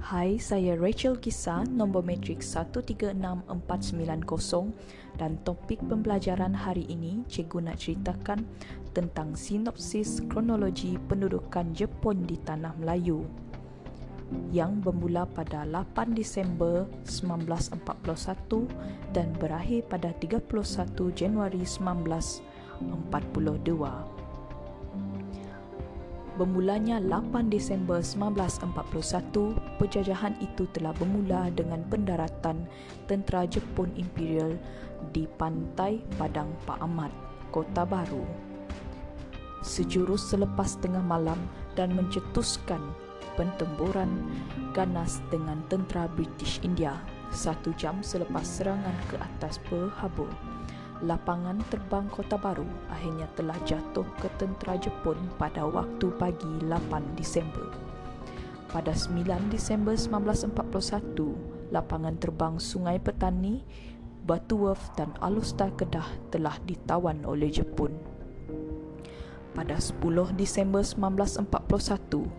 Hai, saya Rachel Kisa, nombor matrik 136490 dan topik pembelajaran hari ini cikgu nak ceritakan tentang sinopsis kronologi pendudukan Jepun di Tanah Melayu yang bermula pada 8 Disember 1941 dan berakhir pada 31 Januari 1942 bermulanya 8 Disember 1941, penjajahan itu telah bermula dengan pendaratan tentera Jepun Imperial di pantai Padang Pak Ahmad, Kota Baru. Sejurus selepas tengah malam dan mencetuskan pentemburan ganas dengan tentera British India satu jam selepas serangan ke atas Pearl Harbor lapangan terbang Kota Baru akhirnya telah jatuh ke tentera Jepun pada waktu pagi 8 Disember. Pada 9 Disember 1941, lapangan terbang Sungai Petani, Batu dan Alustar Kedah telah ditawan oleh Jepun. Pada 10 Disember 1941,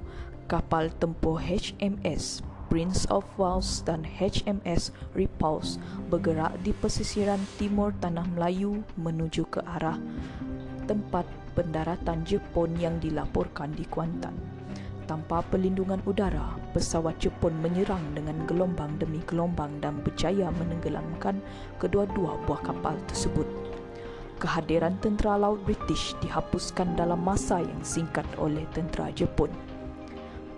kapal tempur HMS Prince of Wales dan HMS Repulse bergerak di pesisiran timur Tanah Melayu menuju ke arah tempat pendaratan Jepun yang dilaporkan di Kuantan. Tanpa perlindungan udara, pesawat Jepun menyerang dengan gelombang demi gelombang dan berjaya menenggelamkan kedua-dua buah kapal tersebut. Kehadiran tentera laut British dihapuskan dalam masa yang singkat oleh tentera Jepun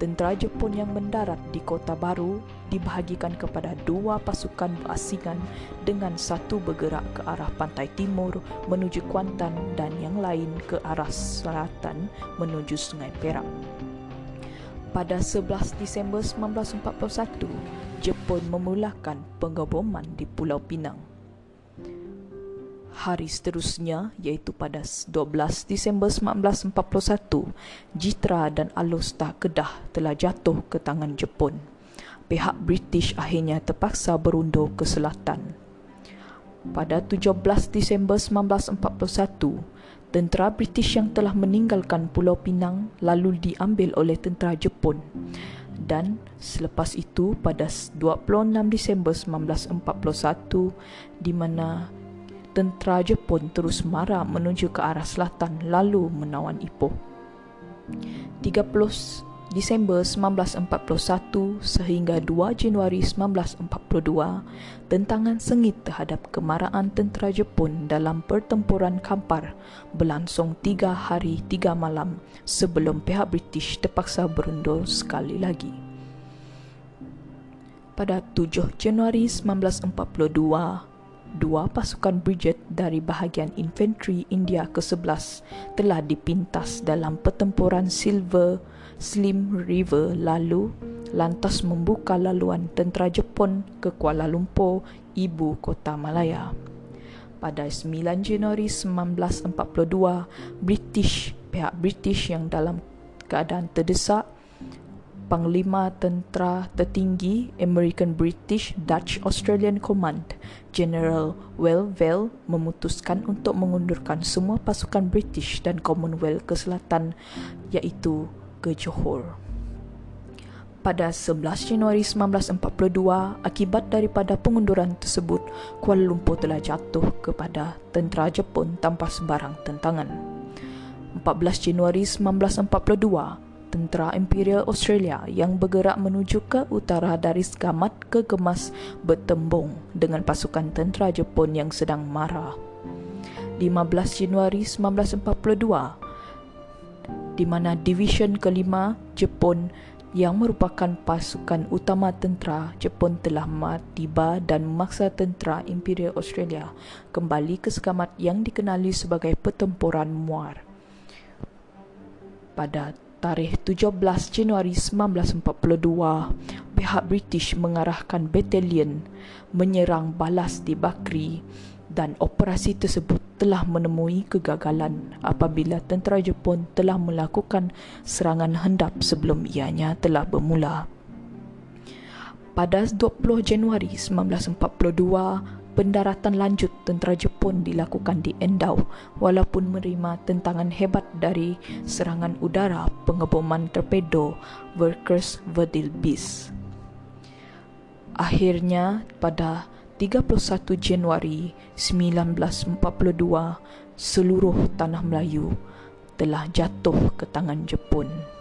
tentera Jepun yang mendarat di Kota Baru dibahagikan kepada dua pasukan berasingan dengan satu bergerak ke arah pantai timur menuju Kuantan dan yang lain ke arah selatan menuju Sungai Perak. Pada 11 Disember 1941, Jepun memulakan penggabungan di Pulau Pinang hari seterusnya iaitu pada 12 Disember 1941 Jitra dan Alusta Kedah telah jatuh ke tangan Jepun. Pihak British akhirnya terpaksa berundur ke selatan. Pada 17 Disember 1941, tentera British yang telah meninggalkan Pulau Pinang lalu diambil oleh tentera Jepun. Dan selepas itu pada 26 Disember 1941 di mana tentera Jepun terus marah menuju ke arah selatan lalu menawan Ipoh. 30 Disember 1941 sehingga 2 Januari 1942, tentangan sengit terhadap kemarahan tentera Jepun dalam pertempuran Kampar berlangsung tiga hari tiga malam sebelum pihak British terpaksa berundur sekali lagi. Pada 7 Januari 1942, dua pasukan brigade dari bahagian infanteri India ke-11 telah dipintas dalam pertempuran Silver Slim River lalu lantas membuka laluan tentera Jepun ke Kuala Lumpur, ibu kota Malaya. Pada 9 Januari 1942, British pihak British yang dalam keadaan terdesak Panglima Tentera Tertinggi American British Dutch Australian Command General Wellville memutuskan untuk mengundurkan semua pasukan British dan Commonwealth ke selatan iaitu ke Johor. Pada 11 Januari 1942, akibat daripada pengunduran tersebut, Kuala Lumpur telah jatuh kepada tentera Jepun tanpa sebarang tentangan. 14 Januari 1942, tentera Imperial Australia yang bergerak menuju ke utara dari Skamat ke Gemas bertembung dengan pasukan tentera Jepun yang sedang marah. 15 Januari 1942 di mana Division kelima Jepun yang merupakan pasukan utama tentera Jepun telah tiba dan memaksa tentera Imperial Australia kembali ke Skamat yang dikenali sebagai pertempuran Muar. Pada tarikh 17 Januari 1942, pihak British mengarahkan batalion menyerang balas di Bakri dan operasi tersebut telah menemui kegagalan apabila tentera Jepun telah melakukan serangan hendap sebelum ianya telah bermula. Pada 20 Januari 1942, pendaratan lanjut tentera Jepun dilakukan di Endau walaupun menerima tentangan hebat dari serangan udara pengeboman torpedo Workers Verdil Beast. Akhirnya pada 31 Januari 1942 seluruh tanah Melayu telah jatuh ke tangan Jepun.